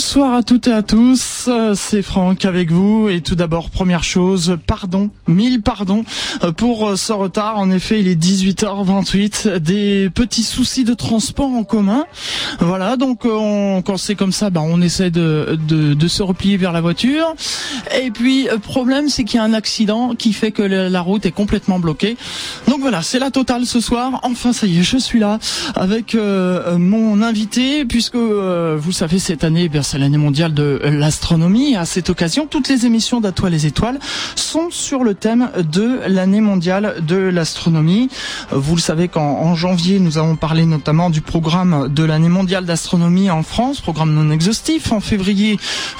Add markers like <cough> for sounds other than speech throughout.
Bonsoir à toutes et à tous, euh, c'est Franck avec vous et tout d'abord première chose, pardon, mille pardons euh, pour euh, ce retard. En effet, il est 18h28, des petits soucis de transport en commun. Voilà, donc on, quand c'est comme ça, bah, on essaie de, se replier vers la voiture. Et puis problème, c'est qu'il y a un accident qui fait que la route est complètement bloquée. Donc voilà, c'est la totale ce soir. Enfin, ça y est, je suis là avec mon invité puisque vous savez cette année c'est l'année mondiale de l'astronomie. À cette occasion, toutes les émissions d'Atoile les étoiles sont sur le thème de l'année mondiale de l'astronomie. Vous le savez qu'en janvier, nous avons parlé notamment du programme de l'année mondiale d'astronomie en France, programme non exhaustif. En février,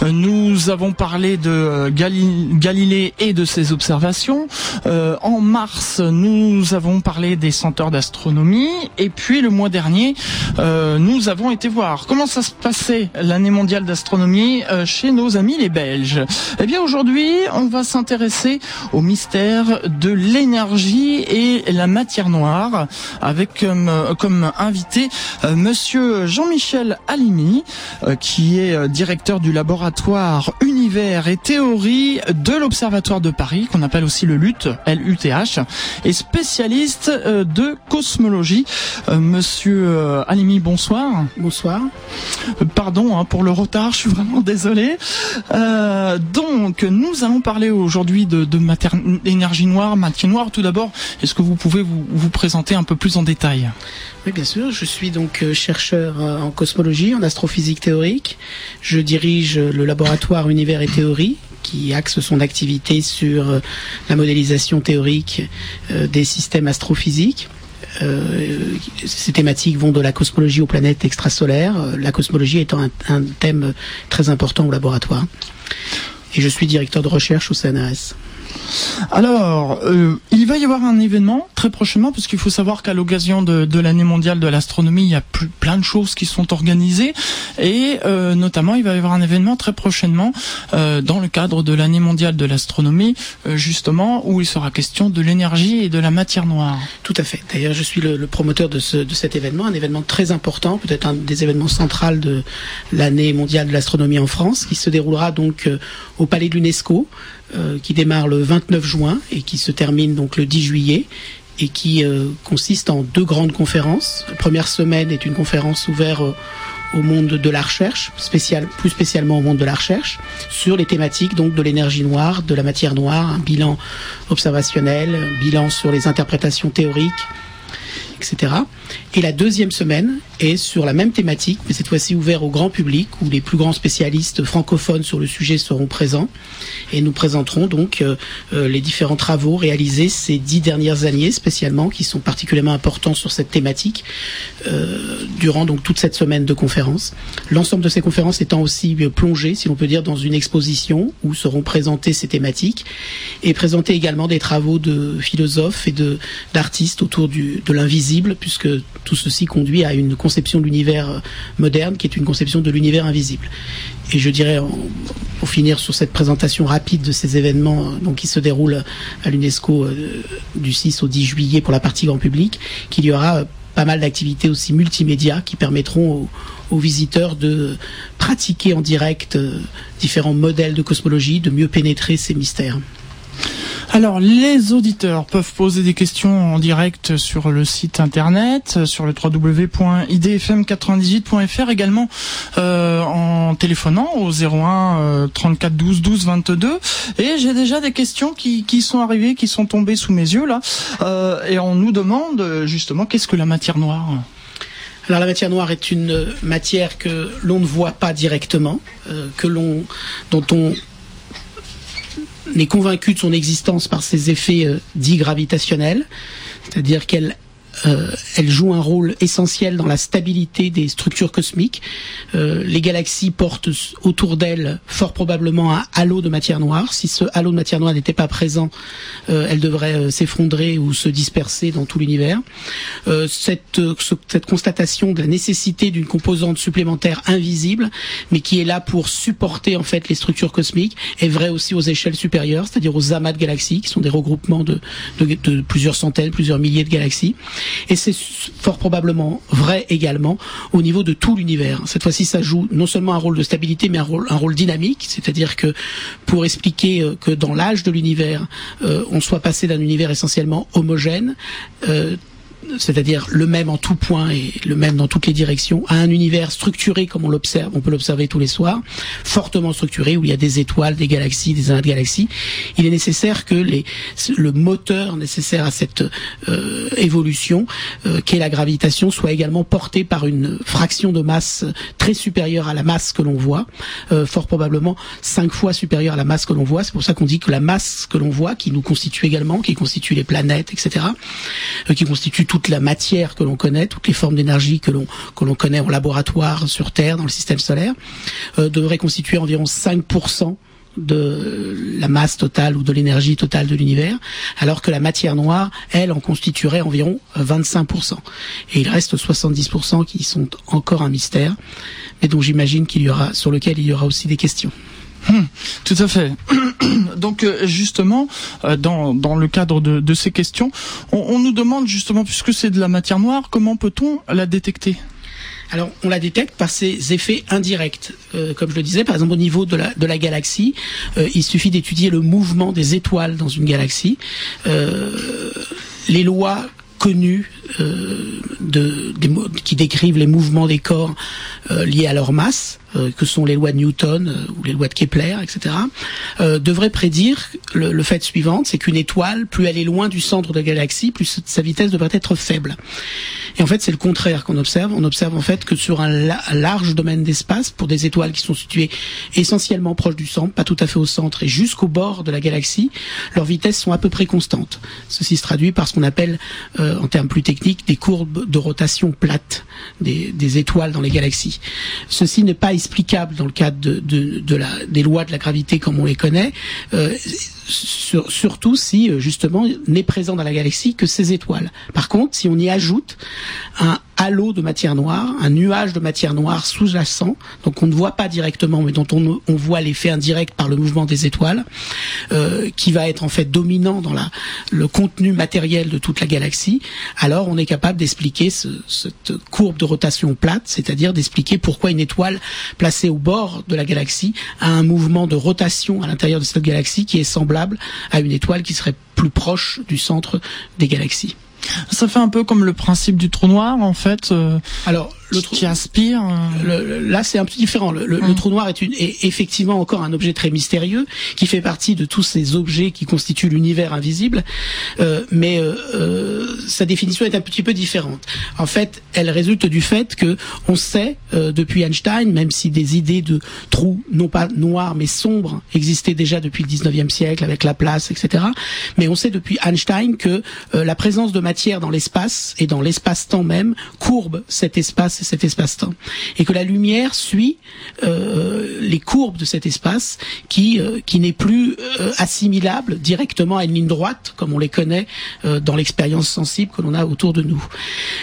nous avons parlé de Galilée et de ses observations. Euh, en mars, nous avons parlé des senteurs d'astronomie. Et puis le mois dernier, euh, nous avons été voir comment ça se passait l'année mondiale mondiale d'astronomie euh, chez nos amis les Belges. Eh bien aujourd'hui, on va s'intéresser au mystère de l'énergie et la matière noire avec comme, euh, comme invité euh, monsieur Jean-Michel Alimi qui est directeur du laboratoire Univers et théorie de l'Observatoire de Paris qu'on appelle aussi le LUT, LUTH et spécialiste de cosmologie. Monsieur Alimi, bonsoir. Bonsoir. Pardon hein, pour le retard, je suis vraiment désolé. Euh, donc, nous allons parler aujourd'hui de, de énergie noire, matière noire. Tout d'abord, est-ce que vous pouvez vous, vous, présenter un peu plus en détail? Oui, bien sûr. Je suis donc euh, chercheur euh, en cosmologie, en astrophysique théorique. Je dirige le laboratoire <coughs> Univers et Théorie qui axe son activité sur la modélisation théorique des systèmes astrophysiques. Euh, ces thématiques vont de la cosmologie aux planètes extrasolaires, euh, la cosmologie étant un, thème très important au laboratoire. Et je suis directeur de recherche au CNRS. Alors, euh, il va y avoir un événement très prochainement, parce qu'il faut savoir qu'à l'occasion de, l'année mondiale de l'astronomie, il y a plein de choses qui sont organisées, et euh, notamment il va y avoir un événement très prochainement euh, dans le cadre de l'année mondiale de l'astronomie, justement, où il sera question de l'énergie et de la matière noire. Tout à fait. D'ailleurs, je suis le, promoteur de, de cet événement, un événement très important, peut-être un des événements centraux de l'année mondiale de l'astronomie en France, qui se déroulera donc au Palais de l'UNESCO. Euh, qui démarre le 29 juin et qui se termine donc le 10 juillet et qui euh, consiste en deux grandes conférences. La première semaine est une conférence ouverte au monde de la recherche, plus spécialement au monde de la recherche, sur les thématiques donc de l'énergie noire, de la matière noire, un bilan observationnel, un bilan sur les interprétations théoriques, etc. Et la deuxième semaine est sur la même thématique, mais cette fois-ci ouvert au grand public, où les plus grands spécialistes francophones sur le sujet seront présents. Et nous présenterons donc euh, euh, les différents travaux réalisés ces dix dernières années, spécialement, qui sont particulièrement importants sur cette thématique, euh, durant donc toute cette semaine de conférences. L'ensemble de ces conférences étant aussi plongé, si l'on peut dire, dans une exposition où seront présentées ces thématiques et présenter également des travaux de philosophes et d'artistes autour de l'invisible, puisque tout ceci conduit à une conception de l'univers euh, moderne qui est une conception de l'univers invisible. Et je dirais, pour finir sur cette présentation rapide de ces événements euh, donc, qui se déroulent à l'UNESCO euh, du 6 au 10 juillet pour la partie grand public, qu'il y aura pas mal d'activités aussi multimédia qui permettront aux, visiteurs de pratiquer en direct différents modèles de cosmologie, de mieux pénétrer ces mystères. Alors, les auditeurs peuvent poser des questions en direct sur le site internet, sur le www.idfm98.fr, également euh, en téléphonant au 01 34 12 12 22. Et j'ai déjà des questions qui, qui sont arrivées, qui sont tombées sous mes yeux là, euh, et on nous demande justement qu'est-ce que la matière noire? Alors la matière noire est une matière que l'on ne voit pas directement, euh, que l'on, dont on est convaincu de son existence par ses effets euh, dits gravitationnels, c'est-à-dire qu'elle elle joue un rôle essentiel dans la stabilité des structures cosmiques. Euh, les galaxies portent autour d'elles fort probablement un halo de matière noire. Si ce halo de matière noire n'était pas présent, euh, elle devrait euh, s'effondrer ou se disperser dans tout l'univers. Euh, cette, euh, cette constatation de la nécessité d'une composante supplémentaire invisible, mais qui est là pour supporter en fait les structures cosmiques, est vraie aussi aux échelles supérieures, c'est-à-dire aux amas de galaxies, qui sont des regroupements de, de, de plusieurs centaines, plusieurs milliers de galaxies. Et c'est fort probablement vrai également au niveau de tout l'univers. Cette fois-ci, ça joue non seulement un rôle de stabilité, mais un rôle, un rôle dynamique, c'est-à-dire que pour expliquer euh, que dans l'âge de l'univers, euh, on soit passé d'un univers essentiellement homogène, euh, c'est-à-dire le même en tout point et le même dans toutes les directions, à un univers structuré comme on l'observe, on peut l'observer tous les soirs, fortement structuré où il y a des étoiles, des galaxies, des de galaxies. Il est nécessaire que les, le moteur nécessaire à cette euh, évolution, euh, qu'est la gravitation, soit également porté par une fraction de masse très supérieure à la masse que l'on voit, euh, fort probablement cinq fois supérieure à la masse que l'on voit. C'est pour ça qu'on dit que la masse que l'on voit, qui nous constitue également, qui constitue les planètes, etc., qui constitue toute la matière que l'on connaît, toutes les formes d'énergie que l'on que l'on connaît en laboratoire sur Terre, dans le système solaire, euh, devrait constituer environ 5% de la masse totale ou de l'énergie totale de l'univers, alors que la matière noire, elle, en constituerait environ 25%. Et il reste 70% qui sont encore un mystère, mais dont j'imagine qu'il y aura, sur lequel il y aura aussi des questions. Hum, tout à fait. <coughs> Donc euh, justement, euh, dans, le cadre de, ces questions, on, nous demande justement, puisque c'est de la matière noire, comment peut-on la détecter? Alors, on la détecte par ses effets indirects. Euh, comme je le disais, par exemple, au niveau de la, galaxie, il suffit d'étudier le mouvement des étoiles dans une galaxie. Les lois connues qui décrivent les mouvements des corps liés à leur masse, que sont les lois de Newton ou les lois de Kepler, etc., devraient prédire le, fait suivant, c'est qu'une étoile, plus elle est loin du centre de la galaxie, plus sa vitesse devrait être faible. Et en fait, c'est le contraire qu'on observe. On observe en fait que sur un, la, un large domaine d'espace, pour des étoiles qui sont situées essentiellement proches du centre, pas tout à fait au centre, et jusqu'au bord de la galaxie, leurs vitesses sont à peu près constantes. Ceci se traduit par ce qu'on appelle, euh, en termes plus techniques, des courbes de rotation plates des, des étoiles dans les galaxies. Ceci n'est pas explicable dans le cadre des lois de la gravité comme on les connaît. Euh, sur, surtout si justement n'est présent dans la galaxie que ces étoiles. Par contre, si on y ajoute un halo de matière noire, un nuage de matière noire sous-jacent, donc on ne voit pas directement, mais dont on, voit l'effet indirect par le mouvement des étoiles, euh, qui va être en fait dominant dans le contenu matériel de toute la galaxie, alors on est capable d'expliquer ce, cette courbe de rotation plate, c'est-à-dire d'expliquer pourquoi une étoile placée au bord de la galaxie a un mouvement de rotation à l'intérieur de cette galaxie qui est semblable à une étoile qui serait plus proche du centre des galaxies. Ça fait un peu comme le principe du trou noir, en fait. Euh, Alors, le trou qui aspire. Le, là, c'est un peu différent. Le, le, hum. le, trou noir est, une, est effectivement encore un objet très mystérieux qui fait partie de tous ces objets qui constituent l'univers invisible, euh, mais euh, euh, sa définition est un petit peu différente. En fait, elle résulte du fait que on sait euh, depuis Einstein, même si des idées de trous non pas noirs mais sombres existaient déjà depuis le 19e siècle avec Laplace, etc. Mais on sait depuis Einstein que euh, la présence de matière dans l'espace et dans l'espace-temps même courbe cet espace cet espace-temps et que la lumière suit euh, les courbes de cet espace qui euh, qui n'est plus euh, assimilable directement à une ligne droite comme on les connaît dans l'expérience sensible que l'on a autour de nous.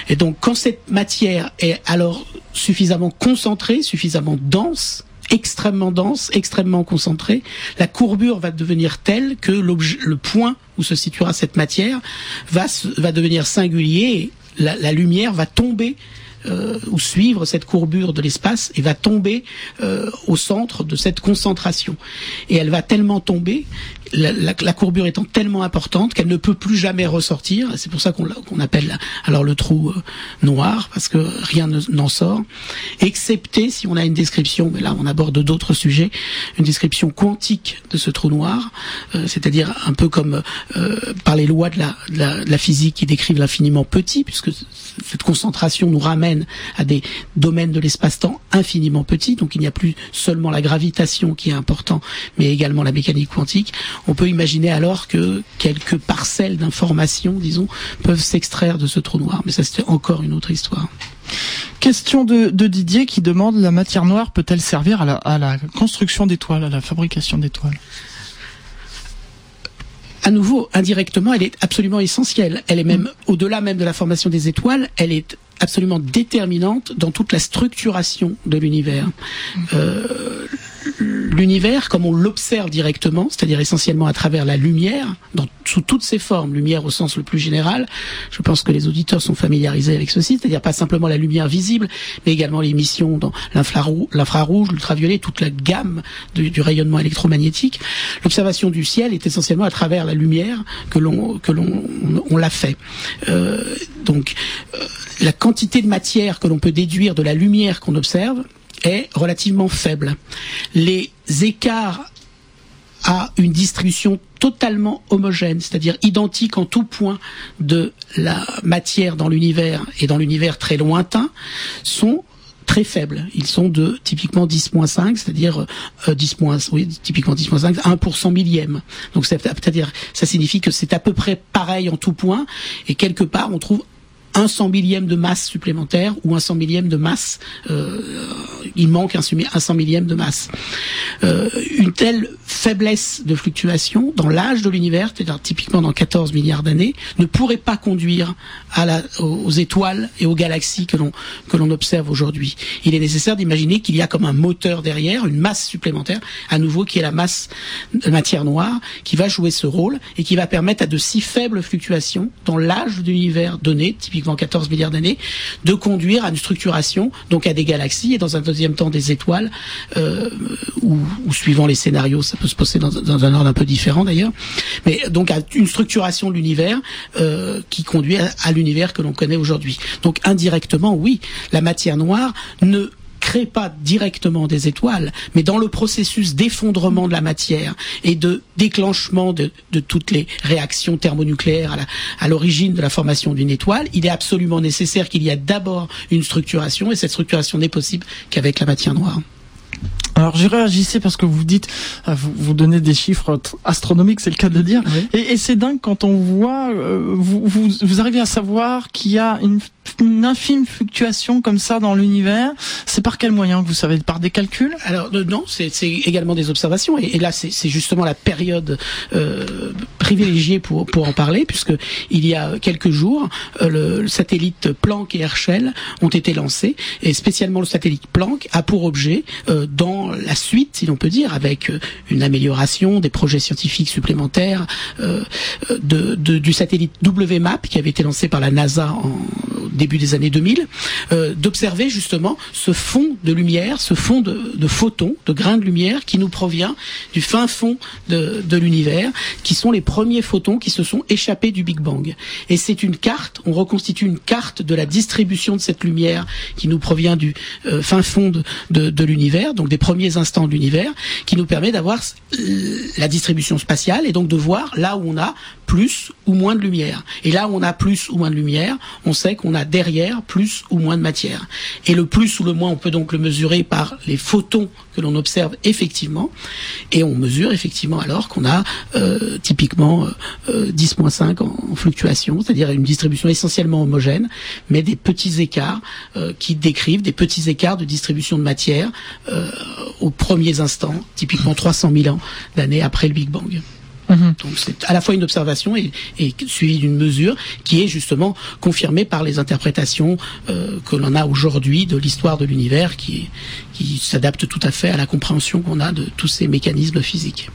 Et donc quand cette matière est alors suffisamment concentrée, suffisamment dense, extrêmement dense, extrêmement concentrée, la courbure va devenir telle que le point où se situera cette matière va, va devenir singulier et la lumière va tomber euh, ou suivre cette courbure de l'espace et va tomber euh, au centre de cette concentration. Et elle va tellement tomber la, courbure étant tellement importante qu'elle ne peut plus jamais ressortir. C'est pour ça qu'on qu appelle alors le trou euh, noir parce que rien n'en sort, excepté si on a une description. Mais là, on aborde d'autres sujets, une description quantique de ce trou noir, c'est-à-dire un peu comme par les lois de la physique qui décrivent l'infiniment petit, puisque cette concentration nous ramène à des domaines de l'espace-temps infiniment petits. Donc il n'y a plus seulement la gravitation qui est important, mais également la mécanique quantique on peut imaginer alors que quelques parcelles d'informations, disons, peuvent s'extraire de ce trou noir. Mais ça, c'était encore une autre histoire. Question de, de, Didier qui demande la matière noire peut-elle servir à la, à la construction d'étoiles, à la fabrication d'étoiles? À nouveau, indirectement, elle est absolument essentielle. Elle est même, mmh. au-delà même de la formation des étoiles, elle est absolument déterminante dans toute la structuration de l'univers. Euh, l'univers comme on l'observe directement, c'est-à-dire essentiellement à travers la lumière, sous toutes ses formes, lumière au sens le plus général. Je pense que les auditeurs sont familiarisés avec ceci, c'est-à-dire pas simplement la lumière visible, mais également l'émission dans l'infrarouge, l'ultraviolet, toute la gamme du, du rayonnement électromagnétique. L'observation du ciel est essentiellement à travers la lumière que l'on que l'on on, l'a fait. Euh, donc euh, la quantité de matière que l'on peut déduire de la lumière qu'on observe est relativement faible. Les écarts à une distribution totalement homogène, c'est-à-dire identique en tout point de la matière dans l'univers et dans l'univers très lointain, sont très faibles. Ils sont de typiquement 10-5, c'est-à-dire euh, 10 oui, typiquement 10-5, 1 pour cent millième. Donc c'est-à-dire ça signifie que c'est à peu près pareil en tout point et quelque part on trouve un cent millième de masse supplémentaire ou un cent millième de masse, euh, il manque un, un cent millième de masse. Euh, une telle faiblesse de fluctuation dans l'âge de l'univers, c'est-à-dire typiquement dans 14 milliards d'années, ne pourrait pas conduire à la, aux étoiles et aux galaxies que l'on que l'on observe aujourd'hui. Il est nécessaire d'imaginer qu'il y a comme un moteur derrière, une masse supplémentaire, à nouveau qui est la masse de matière noire, qui va jouer ce rôle et qui va permettre à de si faibles fluctuations dans l'âge de l'univers donné, typiquement 14 milliards d'années, de conduire à une structuration, donc à des galaxies et dans un deuxième temps des étoiles, euh, ou, suivant les scénarios, ça peut se passer dans, un ordre un peu différent d'ailleurs, mais donc à une structuration de l'univers euh, qui conduit à l'univers que l'on connaît aujourd'hui. Donc indirectement, oui, la matière noire ne crée pas directement des étoiles, mais dans le processus d'effondrement de la matière et de déclenchement de, toutes les réactions thermonucléaires à l'origine de la formation d'une étoile, il est absolument nécessaire qu'il y ait d'abord une structuration, et cette structuration n'est possible qu'avek la matière noire. Alors je réagissais parce que vous dites, euh, vous, vous donnez des chiffres astronomiques, c'est le cas de le dire, et, et c'est dingue quand on voit, euh, vous, vous, vous, arrivez à savoir qu'il y a une, une, infime fluctuation comme ça dans l'univers. C'est par quel moyen que vous savez? Par des calculs? Alors euh, non, c'est également des observations, et, et là c'est justement la période euh, privilégiée pour pour en parler, puisque il y a quelques jours, le, le satellite Planck et Herschel ont été lancés, et spécialement le satellite Planck a pour objet dans la suite, si l'on peut dire, avec euh, une amélioration des projets scientifiques supplémentaires euh, de, du satellite WMAP qui avait été lancé par la NASA en début des années 2000, euh, d'observer justement ce fond de lumière, ce fond de, photons, de grains de lumière qui nous provient du fin fond de, l'univers, qui sont les premiers photons qui se sont échappés du Big Bang. Et c'est une carte, on reconstitue une carte de la distribution de cette lumière qui nous provient du fin fond de, de l'univers, donc des premiers instants de l'univers, qui nous permet d'avoir la distribution spatiale et donc de voir là où on a plus ou moins de lumière. Et là où on a plus ou moins de lumière, on sait qu'on a derrière plus ou moins de matière. Et le plus ou le moins, on peut donc le mesurer par les photons que l'on observe effectivement. Et on mesure effectivement alors qu'on a euh, typiquement euh, 10-5 en, fluctuation, c'est-à-dire une distribution essentiellement homogène, mais des petits écarts euh, qui décrivent des petits écarts de distribution de matière euh, aux premiers instants, typiquement 300 000 ans d'années après le Big Bang. Mhm. Donc c'est à la fois une observation et, et suivie d'une mesure qui est justement confirmée par les interprétations euh, que l'on a aujourd'hui de l'histoire de l'univers qui, qui s'adapte tout à fait à la compréhension qu'on a de tous ces mécanismes physiques.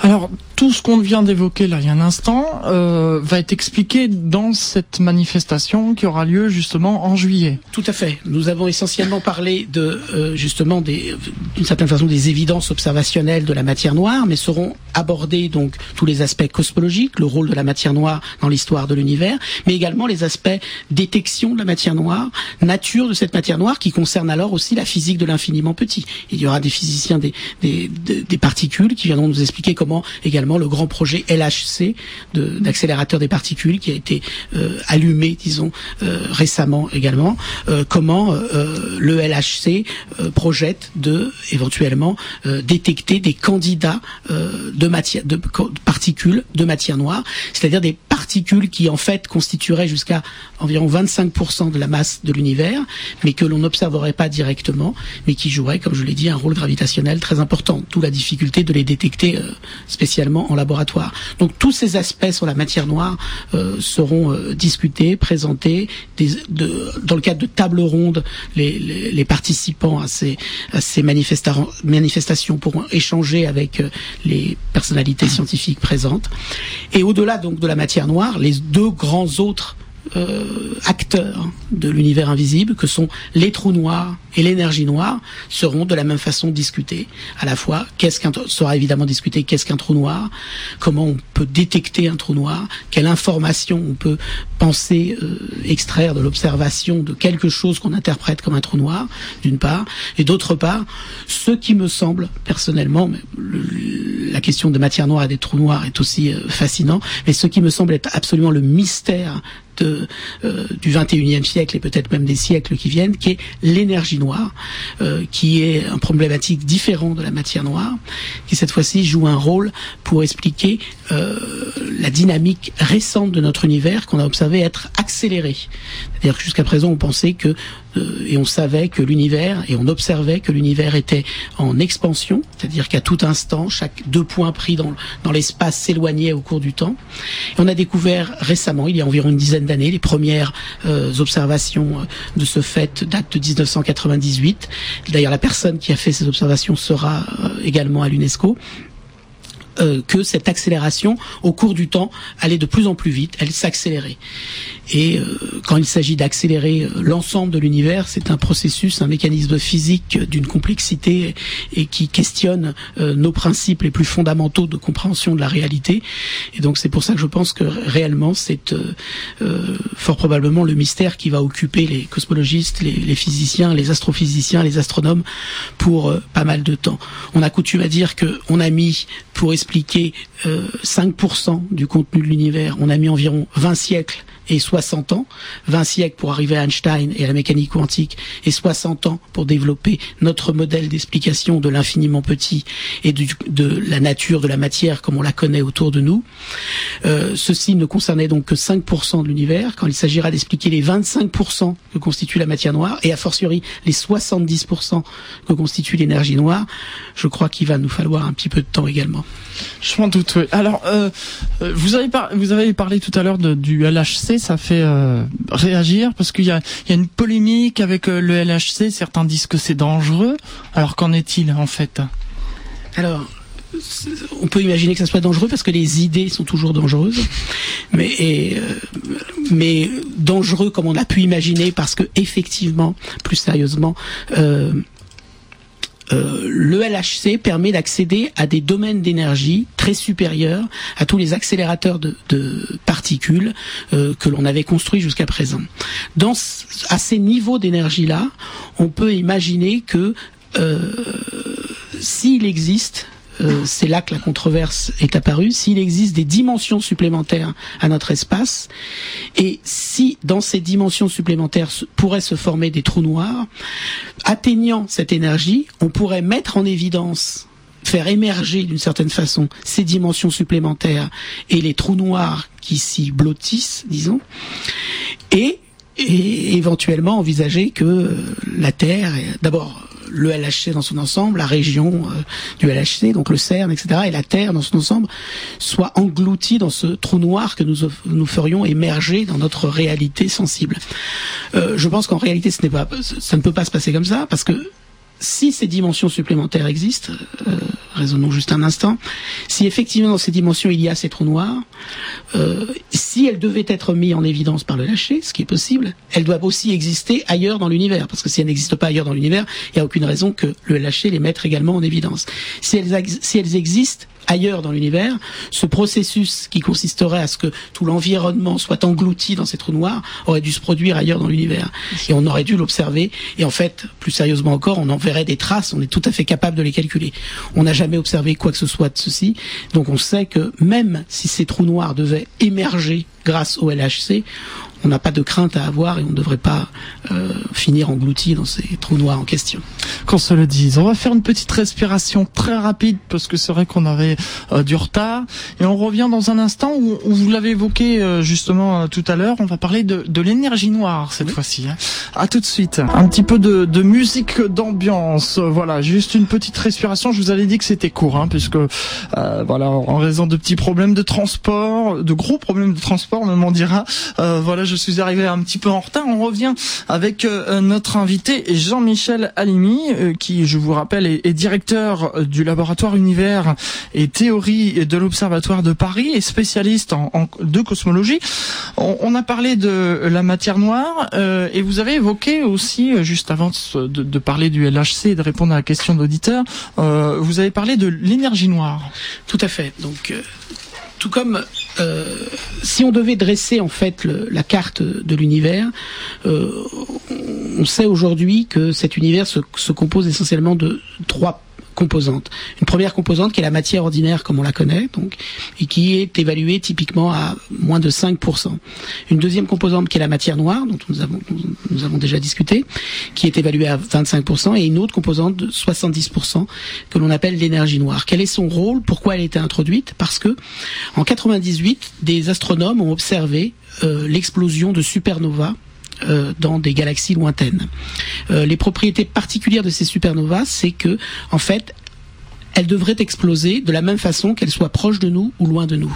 Alors tout ce qu'on vient d'évoquer là il y a un instant euh, va être expliqué dans cette manifestation qui aura lieu justement en juillet. Tout à fait. Nous avons essentiellement parlé de euh, justement des d'une certaine façon des évidences observationnelles de la matière noire, mais seront abordés donc tous les aspects cosmologiques, le rôle de la matière noire dans l'histoire de l'univers, mais également les aspects détection de la matière noire, nature de cette matière noire, qui concerne alors aussi la physique de l'infiniment petit. Il y aura des physiciens des, des, des, particules qui viendront nous expliquer comment également le grand projet LHC d'accélérateur des particules, qui a été euh, allumé, disons, euh, récemment également, euh, comment le LHC projette de éventuellement détecter des candidats de matière de particules de matière noire, c'est-à-dire des particules qui en fait constitueraient jusqu'à environ 25% de la masse de l'univers, mais que l'on n'observerait pas directement, mais qui joueraient, comme je l'ai dit, un rôle gravitationnel très important. D'où la difficulté de les détecter euh, spécialement en laboratoire. Donc tous ces aspects sur la matière noire euh, seront discutés, présentés dans le cadre de tables rondes. Les, participants à ces, à ces manifestations pourront échanger avec les personnalités scientifiques présentes. Et au-delà donc de la matière noire, les deux grands autres euh, acteurs de l'univers invisible, que sont les trous noirs et l'énergie noire, seront de la même façon discutés. À la fois, qu'est-ce qu'un sera évidemment discuté qu'est-ce qu'un trou noir, comment on peut détecter un trou noir, quelle information on peut penser euh, extraire de l'observation de quelque chose qu'on interprète comme un trou noir, d'une part, et d'autre part, ce qui me semble personnellement, la question de matière noire et des trous noirs est aussi euh, fascinant, mais ce qui me semble être absolument le mystère euh, du 21e siècle et peut-être même des siècles qui viennent, qui est l'énergie noire, euh, qui est un problématique différent de la matière noire, qui cette fois-ci joue un rôle pour expliquer euh, la dynamique récente de notre univers qu'on a observé être accélérée. C'est-à-dire que jusqu'à présent, on pensait que et on savait que l'univers et on observait que l'univers était en expansion, c'est-à-dire qu'à tout instant, chaque deux points pris dans, dans l'espace s'éloignait au cours du temps. Et on a découvert récemment, il y a environ une dizaine les premières euh, observations euh, de ce fait datent de 1998. D'ailleurs, la personne qui a fait ces observations sera également à l'UNESCO. Que cette accélération, au cours du temps, allait de plus en plus vite, elle s'accélérait. Et euh, quand il s'agit d'accélérer euh, l'ensemble de l'univers, c'est un processus, un mécanisme physique d'une complexité et qui questionne euh, nos principes les plus fondamentaux de compréhension de la réalité. Et donc c'est pour ça que je pense que réellement c'est fort probablement le mystère qui va occuper les cosmologistes, les, physiciens, les astrophysiciens, les astronomes pour pas mal de temps. On a coutume à dire que on a mis pour expliquer 5% du contenu de l'univers, on a mis environ 20 siècles et 60 ans, 20 siècles pour arriver à Einstein et à la mécanique quantique, et 60 ans pour développer notre modèle d'explication de l'infiniment petit et de la nature de la matière comme on la connaît autour de nous. Euh, ceci ne concernait donc que 5% de l'univers, quand il s'agira d'expliquer les 25% que constitue la matière noire, et a fortiori les 70% que constitue l'énergie noire, je crois qu'il va nous falloir un petit peu de temps également. Je m'en doute. Alors, euh, euh vous, avez vous avez parlé tout à l'heure du LHC, ça fait euh, réagir parce qu'il y a, une polémique avec euh, le LHC. Certains disent que c'est dangereux. Alors qu'en est-il en fait? Alors, on peut imaginer que ça soit dangereux parce que les idées sont toujours dangereuses, mais euh, mais dangereux comme on a pu imaginer parce que effectivement, plus sérieusement, le LHC permet d'accéder à des domaines d'énergie très supérieurs à tous les accélérateurs de, particules euh, que l'on avait construits jusqu'à présent. Dans, à ces niveaux d'énergie-là, on peut imaginer que euh, s'il existe euh, c'est là que la controverse est apparue, s'il existe des dimensions supplémentaires à notre espace, et si dans ces dimensions supplémentaires pourraient se former des trous noirs, atteignant cette énergie, on pourrait mettre en évidence faire émerger d'une certaine façon ces dimensions supplémentaires et les trous noirs qui s'y blottissent, disons, et, et éventuellement envisager que la Terre, d'abord le LHC dans son ensemble, la région euh, du LHC, donc le CERN, etc., et la Terre dans son ensemble, soit engloutie dans ce trou noir que nous, nous ferions émerger dans notre réalité sensible. Euh, je pense qu'en réalité, ce pas, ça ne peut pas se passer comme ça, parce que si ces dimensions supplémentaires existent, euh, raisonnons juste un instant, si effectivement dans ces dimensions il y a ces trous noirs, euh, si elles devaient être mises en évidence par le lâcher, ce qui est possible, elles doivent aussi exister ailleurs dans l'univers, parce que si elles n'existent pas ailleurs dans l'univers, il n'y a aucune raison que le lâcher les mette également en évidence. Si elles, si elles existent, ailleurs dans l'univers, ce processus qui consisterait à ce que tout l'environnement soit englouti dans ces trous noirs aurait dû se produire ailleurs dans l'univers. Et on aurait dû l'observer. Et en fait, plus sérieusement encore, on en verrait des traces, on est tout à fait capable de les calculer. On n'a jamais observé quoi que ce soit de ceci. Donc on sait que même si ces trous noirs devaient émerger grâce au LHC, on n'a pas de crainte à avoir et on ne devrait pas euh, finir englouti dans ces trous noirs en question. Qu'on se le dise. On va faire une petite respiration très rapide parce que c'est vrai qu'on avait euh, du retard et on revient dans un instant où, vous l'avez évoqué euh, justement tout à l'heure. On va parler de, de l'énergie noire cette fois-ci. Hein. À tout de suite. Un petit peu de, de musique d'ambiance. Voilà, juste une petite respiration. Je vous avais dit que c'était court, hein, puisque voilà, en raison de petits problèmes de transport, de gros problèmes de transport, on m'en dira. voilà, je suis arrivé un petit peu en retard. On revient avec euh, notre invité Jean-Michel Alimi, euh, qui, je vous rappelle, est, directeur euh, du laboratoire Univers et théorie de l'Observatoire de Paris et spécialiste en, de cosmologie. On, a parlé de la matière noire et vous avez évoqué aussi, juste avant de, parler du LHC et de répondre à la question d'auditeur, vous avez parlé de l'énergie noire. Tout à fait. Donc tout comme euh, si on devait dresser en fait la carte de l'univers, euh, on sait aujourd'hui que cet univers se compose essentiellement de trois Une première composante qui est la matière ordinaire comme on la connaît, donc, et qui est évaluée typiquement à moins de 5%. Une deuxième composante qui est la matière noire, dont nous avons, déjà discuté, qui est évaluée à 25%, et une autre composante de 70% que l'on appelle l'énergie noire. Quel est son rôle? Pourquoi elle a été introduite? Parce que en 98, des astronomes ont observé euh, l'explosion de supernovas euh, dans des galaxies lointaines. Euh, les propriétés particulières de ces supernovas, c'est que, en fait, elles devraient exploser de la même façon qu'elles soient proches de nous ou loin de nous.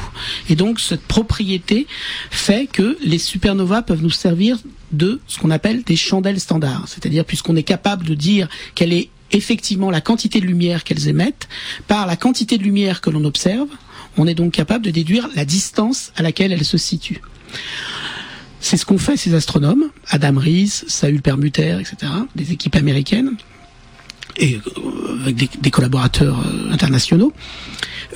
Et donc cette propriété fait que les supernovas peuvent nous servir de ce qu'on appelle des chandelles standards. C'est-à-dire puisqu'on est capable de dire quelle est effectivement la quantité de lumière qu'elles émettent par la quantité de lumière que l'on observe, on est donc capable de déduire la distance à laquelle elles se situent. C'est ce qu'ont fait ces astronomes, Adam Rees, Saül Permuter, etc., des équipes américaines, et euh, avec des, collaborateurs euh, internationaux.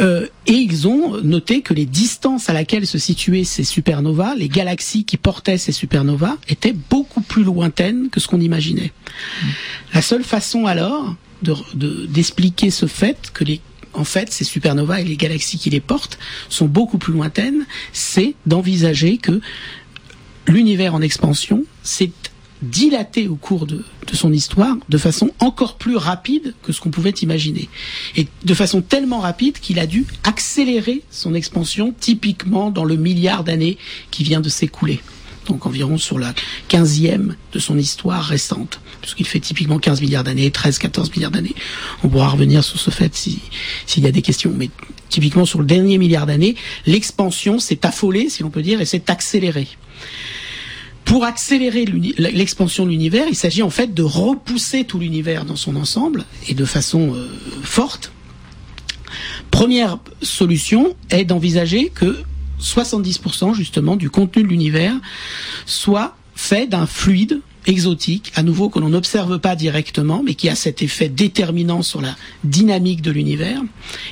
Euh, et ils ont noté que les distances à laquelle se situaient ces supernovas, les galaxies qui portaient ces supernovas, étaient beaucoup plus lointaines que ce qu'on imaginait. Mmh. La seule façon alors d'expliquer de, ce fait que les en fait, ces supernovas et les galaxies qui les portent sont beaucoup plus lointaines, c'est d'envisager que l'univers en expansion s'est dilaté au cours de, son histoire de façon encore plus rapide que ce qu'on pouvait imaginer. Et de façon tellement rapide qu'il a dû accélérer son expansion typiquement dans le milliard d'années qui vient de s'écouler. Donc environ sur la quinzième de son histoire récente, puisqu'il fait typiquement 15 milliards d'années, 13, 14 milliards d'années. On pourra revenir sur ce fait s'il y a des questions. Mais typiquement sur le dernier milliard d'années, l'expansion s'est affolée, si l'on peut dire, et s'est accélérée. Pour accélérer l'expansion de l'univers, il s'agit en fait de repousser tout l'univers dans son ensemble et de façon euh, forte. Première solution est d'envisager que 70% justement du contenu de l'univers soit fait d'un fluide exotique, à nouveau que l'on n'observe pas directement, mais qui a cet effet déterminant sur la dynamique de l'univers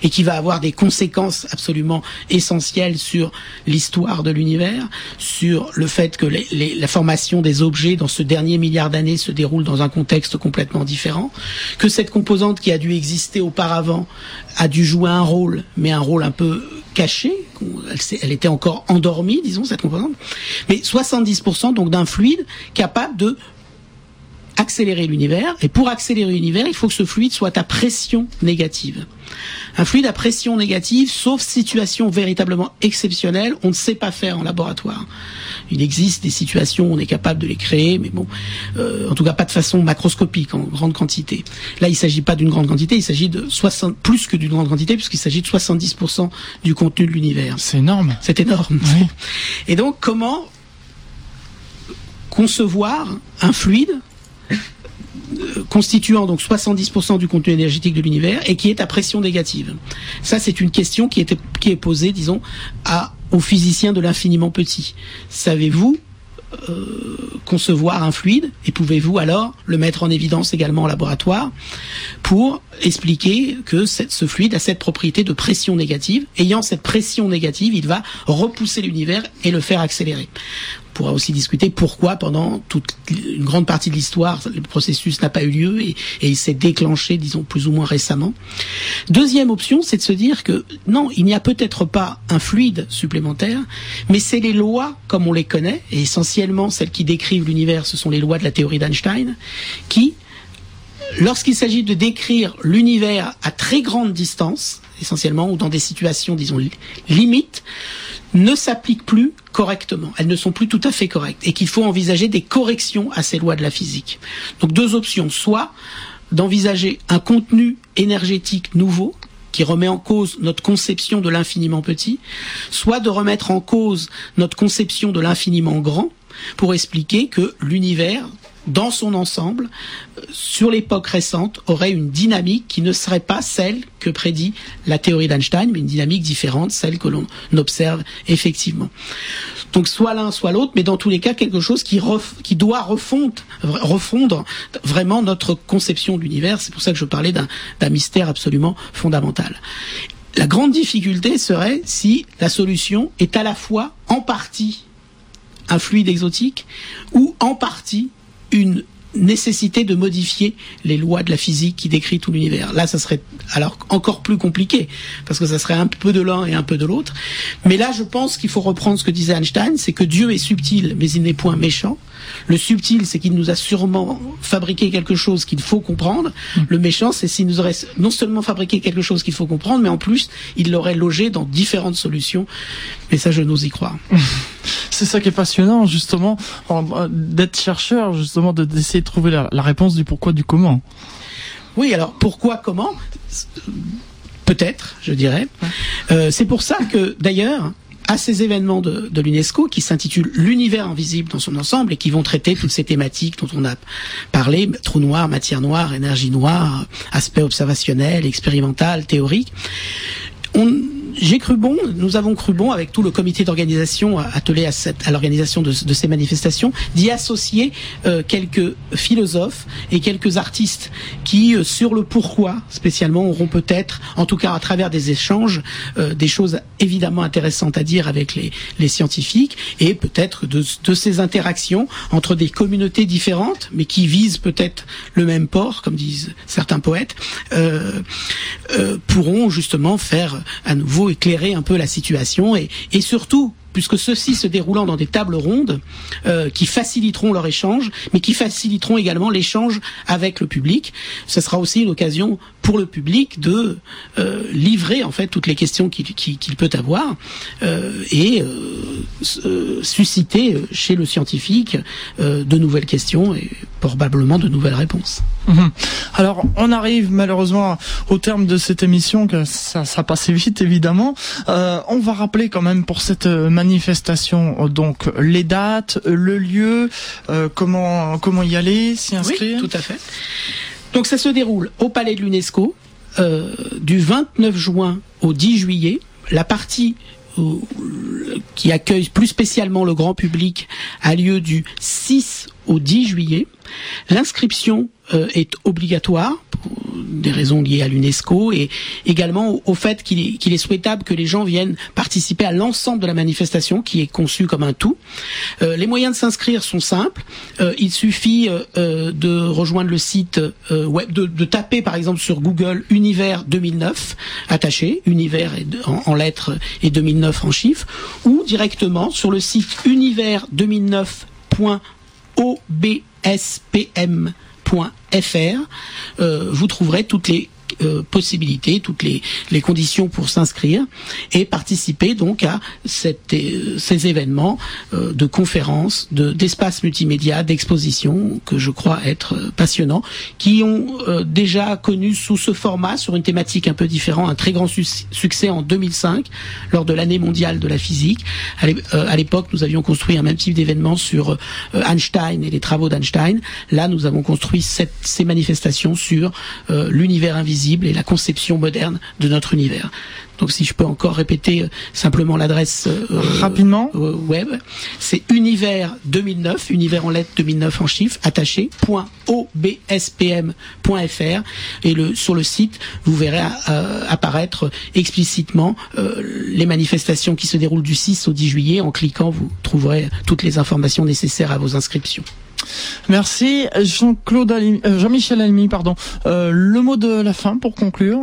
et qui va avoir des conséquences absolument essentielles sur l'histoire de l'univers, sur le fait que la formation des objets dans ce dernier milliard d'années se déroule dans un contexte complètement différent, que cette composante qui a dû exister auparavant a dû jouer un rôle, mais un rôle un peu caché, elle, était encore endormie, disons, cette composante, mais 70% donc d'un fluide capable de accélérer l'univers. Et pour accélérer l'univers, il faut que ce fluide soit à pression négative. Un fluide à pression négative, sauf situation véritablement exceptionnelle, on ne sait pas faire en laboratoire. Il existe des situations où on est capable de les créer, mais bon, euh, en tout cas pas de façon macroscopique, en grande quantité. Là, il ne s'agit pas d'une grande quantité, il s'agit de 60, plus que d'une grande quantité, puisqu'il s'agit de 70% du contenu de l'univers. C'est énorme. C'est énorme. Et donc, comment concevoir un fluide constituant donc 70% du contenu énergétique de l'univers et qui est à pression négative. Ça, c'est une question qui, est posée, disons, aux physiciens de l'infiniment petit. Savez-vous euh, concevoir un fluide et pouvez-vous alors le mettre en évidence également en laboratoire pour expliquer que ce fluide a cette propriété de pression négative. Ayant cette pression négative, il va repousser l'univers et le faire accélérer pourra aussi discuter pourquoi pendant toute une grande partie de l'histoire le processus n'a pas eu lieu et, et il s'est déclenché, disons plus ou moins récemment. Deuxième option, c'est de se dire que non, il n'y a peut-être pas un fluide supplémentaire, mais c'est les lois comme on les connaît, et essentiellement celles qui décrivent l'univers, ce sont les lois de la théorie d'Einstein, qui lorsqu'il s'agit de décrire l'univers à très grande distance, essentiellement, ou dans des situations, disons, limites, ne s'appliquent plus correctement. Elles ne sont plus tout à fait correctes. Et qu'il faut envisager des corrections à ces lois de la physique. Donc deux options. Soit d'envisager un contenu énergétique nouveau, qui remet en cause notre conception de l'infiniment petit, soit de remettre en cause notre conception de l'infiniment grand, pour expliquer que l'univers dans son ensemble, euh, sur l'époque récente, aurait une dynamique qui ne serait pas celle que prédit la théorie d'Einstein, mais une dynamique différente, celle que l'on observe effectivement. Donc soit l'un, soit l'autre, mais dans tous les cas, quelque chose qui, doit refondre, refondre vraiment notre conception de l'univers. C'est pour ça que je parlais d'un mystère absolument fondamental. La grande difficulté serait si la solution est à la fois en partie un fluide exotique ou en partie une nécessité de modifier les lois de la physique qui décrit tout l'univers. Là, ça serait alors encore plus compliqué parce que ça serait un peu de l'un et un peu de l'autre. Mais là, je pense qu'il faut reprendre ce que disait Einstein, c'est que Dieu est subtil, mais il n'est point méchant. Le subtil, c'est qu'il nous a sûrement fabriqué quelque chose qu'il faut comprendre. Mm. Le méchant, c'est s'il nous aurait non seulement fabriqué quelque chose qu'il faut comprendre, mais en plus, il l'aurait logé dans différentes solutions. Mais ça, je n'ose y croire. <laughs> C'est ça qui est passionnant, justement, d'être chercheur, justement, d'essayer de trouver la, réponse du pourquoi, du comment. Oui, alors pourquoi, comment? Peut-être, je dirais. Euh, c'est pour ça que, d'ailleurs, à ces événements de, l'UNESCO qui s'intitulent L'univers invisible dans son ensemble et qui vont traiter toutes ces thématiques dont on a parlé, trou noir, matière noire, énergie noire, aspect observationnel, expérimental, théorique. J'ai cru bon, nous avons cru bon avec tout le comité d'organisation attelé à, cette, à l'organisation de, ces manifestations, d'y associer euh, quelques philosophes et quelques artistes qui, euh, sur le pourquoi spécialement, auront peut-être, en tout cas à travers des échanges, euh, des choses évidemment intéressantes à dire avec les, les scientifiques et peut-être de, de, ces interactions entre des communautés différentes, mais qui visent peut-être le même port, comme disent certains poètes, pourront justement faire à nouveau éclairer un peu la situation et, surtout puisque ceux-ci se déroulant dans des tables rondes euh, qui faciliteront leur échange, mais qui faciliteront également l'échange avec le public. Ce sera aussi une occasion pour le public de euh, livrer en fait toutes les questions qu'il peut avoir euh, et susciter chez le scientifique de nouvelles questions et probablement de nouvelles réponses. Mhm. Alors, on arrive malheureusement au terme de cette émission, que ça, ça passait vite évidemment. on va rappeler quand même pour cette manifestation euh, donc les dates, le lieu, euh, comment comment y aller, s'y inscrire. Oui, tout à fait. Donc ça se déroule au Palais de l'UNESCO euh, du 29 juin au 10 juillet. La partie qui accueille plus spécialement le grand public a lieu du 6 au 10 juillet. L'inscription euh, est obligatoire pour des raisons liées à l'UNESCO et également au, fait qu'il est, souhaitable que les gens viennent participer à l'ensemble de la manifestation qui est conçue comme un tout. Euh, les moyens de s'inscrire sont simples. Euh, il suffit de rejoindre le site web, de, taper par exemple sur Google Univers 2009 attaché, Univers en, lettres et 2009 en chiffres, ou directement sur le site univers2009.org spm.fr. Euh, vous trouverez toutes les euh, possibilités, toutes les, conditions pour s'inscrire et participer donc à euh, ces événements euh, de conférences, de d'espaces multimédia, d'expositions que je crois être passionnants, qui ont déjà connu sous ce format sur une thématique un peu différente un très grand succès en 2005 lors de l'année mondiale de la physique. À l'époque, nous avions construit un même type d'événement sur Einstein et les travaux d'Einstein. Là, nous avons construit ces manifestations sur l'univers invisible visible et la conception moderne de notre univers. Donc si je peux encore répéter euh, simplement l'adresse euh, rapidement euh, web, c'est univers 2009, univers en lettres 2009 en chiffres attaché .obspm.fr et le sur le site vous verrez apparaître explicitement les manifestations qui se déroulent du 6 au 10 juillet. En cliquant, vous trouverez toutes les informations nécessaires à vos inscriptions. Merci Jean-Claude Jean-Michel Almy, pardon. le mot de la fin pour conclure.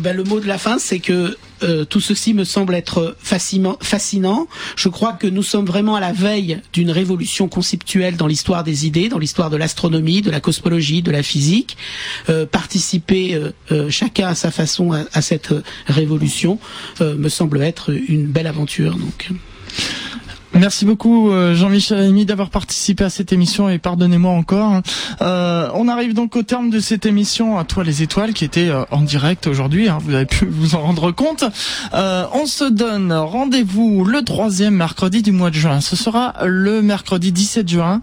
Ben, le mot de la fin, c'est que euh, tout ceci me semble être fascinant. Je crois que nous sommes vraiment à la veille d'une révolution conceptuelle dans l'histoire des idées, dans l'histoire de l'astronomie, de la cosmologie, de la physique. Euh, participer euh, chacun à sa façon à, à cette révolution me semble être une belle aventure. Donc. Merci beaucoup euh, Jean-Michel Amy d'avoir participé à cette émission et pardonnez-moi encore. Euh, on arrive donc au terme de cette émission à toi les étoiles qui était euh, en direct aujourd'hui. Hein, vous avez pu <laughs> vous en rendre compte. on se donne rendez-vous le troisième mercredi du mois de juin. Ce sera le mercredi 17 juin.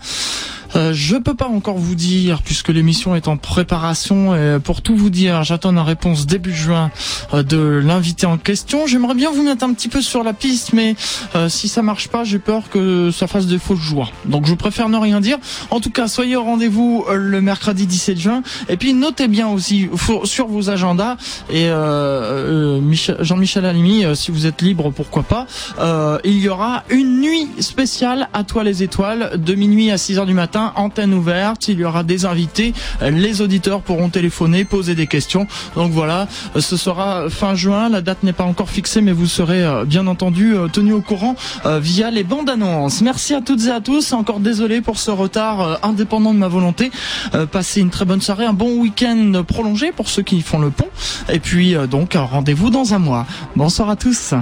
Euh, je peux pas encore vous dire puisque l'émission est en préparation. Et pour tout vous dire, j'attends la réponse début juin euh, de l'invité en question. J'aimerais bien vous mettre un petit peu sur la piste, mais euh, si ça marche pas, j'ai peur que ça fasse des fausses joies. Donc je préfère ne rien dire. En tout cas, soyez au rendez-vous le mercredi 17 juin. Et puis notez bien aussi sur vos agendas et Jean-Michel Alimi, si vous êtes libre, pourquoi pas. il y aura une nuit spéciale à toi les étoiles de minuit à 6 heures du matin antenne ouverte, il y aura des invités, les auditeurs pourront téléphoner, poser des questions. Donc voilà, ce sera fin juin, la date n'est pas encore fixée, mais vous serez euh, bien entendu euh, tenu au courant euh, via les bandes annonces. Merci à toutes et à tous, encore désolé pour ce retard indépendant de ma volonté. Passez une très bonne soirée, un bon week-end prolongé pour ceux qui font le pont. Et puis donc rendez-vous dans un mois. Bonsoir à tous.